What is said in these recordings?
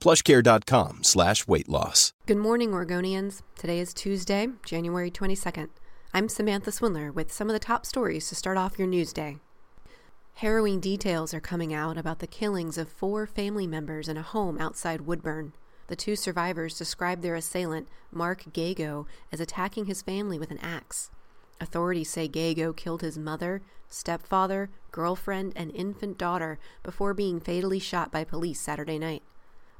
plushcare.com slash weight loss. Good morning, Oregonians. Today is Tuesday, January 22nd. I'm Samantha Swindler with some of the top stories to start off your news day. Harrowing details are coming out about the killings of four family members in a home outside Woodburn. The two survivors described their assailant, Mark Gago, as attacking his family with an axe. Authorities say Gago killed his mother, stepfather, girlfriend, and infant daughter before being fatally shot by police Saturday night.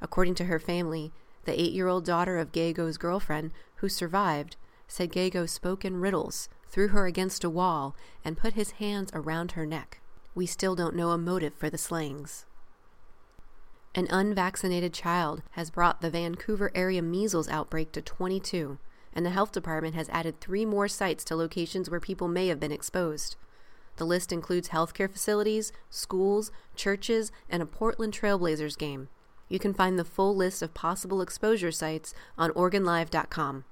According to her family, the eight year old daughter of Gago's girlfriend, who survived, said Gago spoke in riddles, threw her against a wall, and put his hands around her neck. We still don't know a motive for the slayings. An unvaccinated child has brought the Vancouver area measles outbreak to 22 and the health department has added three more sites to locations where people may have been exposed. The list includes healthcare facilities, schools, churches, and a Portland Trailblazers game. You can find the full list of possible exposure sites on OregonLive.com.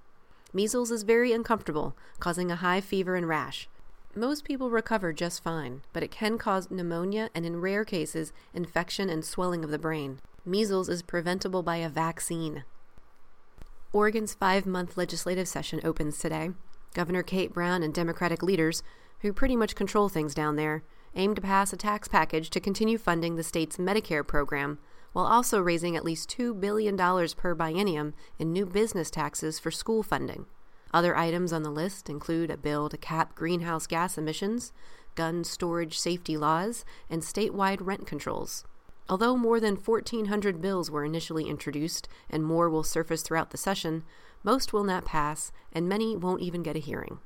Measles is very uncomfortable, causing a high fever and rash. Most people recover just fine, but it can cause pneumonia and, in rare cases, infection and swelling of the brain. Measles is preventable by a vaccine. Oregon's five month legislative session opens today. Governor Kate Brown and Democratic leaders, who pretty much control things down there, aim to pass a tax package to continue funding the state's Medicare program, while also raising at least $2 billion per biennium in new business taxes for school funding. Other items on the list include a bill to cap greenhouse gas emissions, gun storage safety laws, and statewide rent controls. Although more than 1,400 bills were initially introduced and more will surface throughout the session, most will not pass and many won't even get a hearing.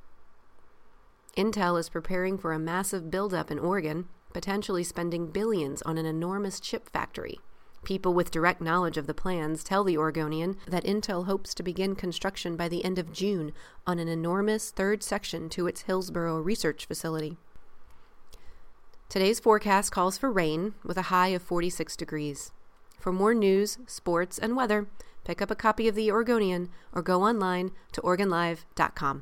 Intel is preparing for a massive buildup in Oregon, potentially spending billions on an enormous chip factory. People with direct knowledge of the plans tell the Oregonian that Intel hopes to begin construction by the end of June on an enormous third section to its Hillsboro research facility. Today's forecast calls for rain with a high of 46 degrees. For more news, sports, and weather, pick up a copy of the Oregonian or go online to OregonLive.com.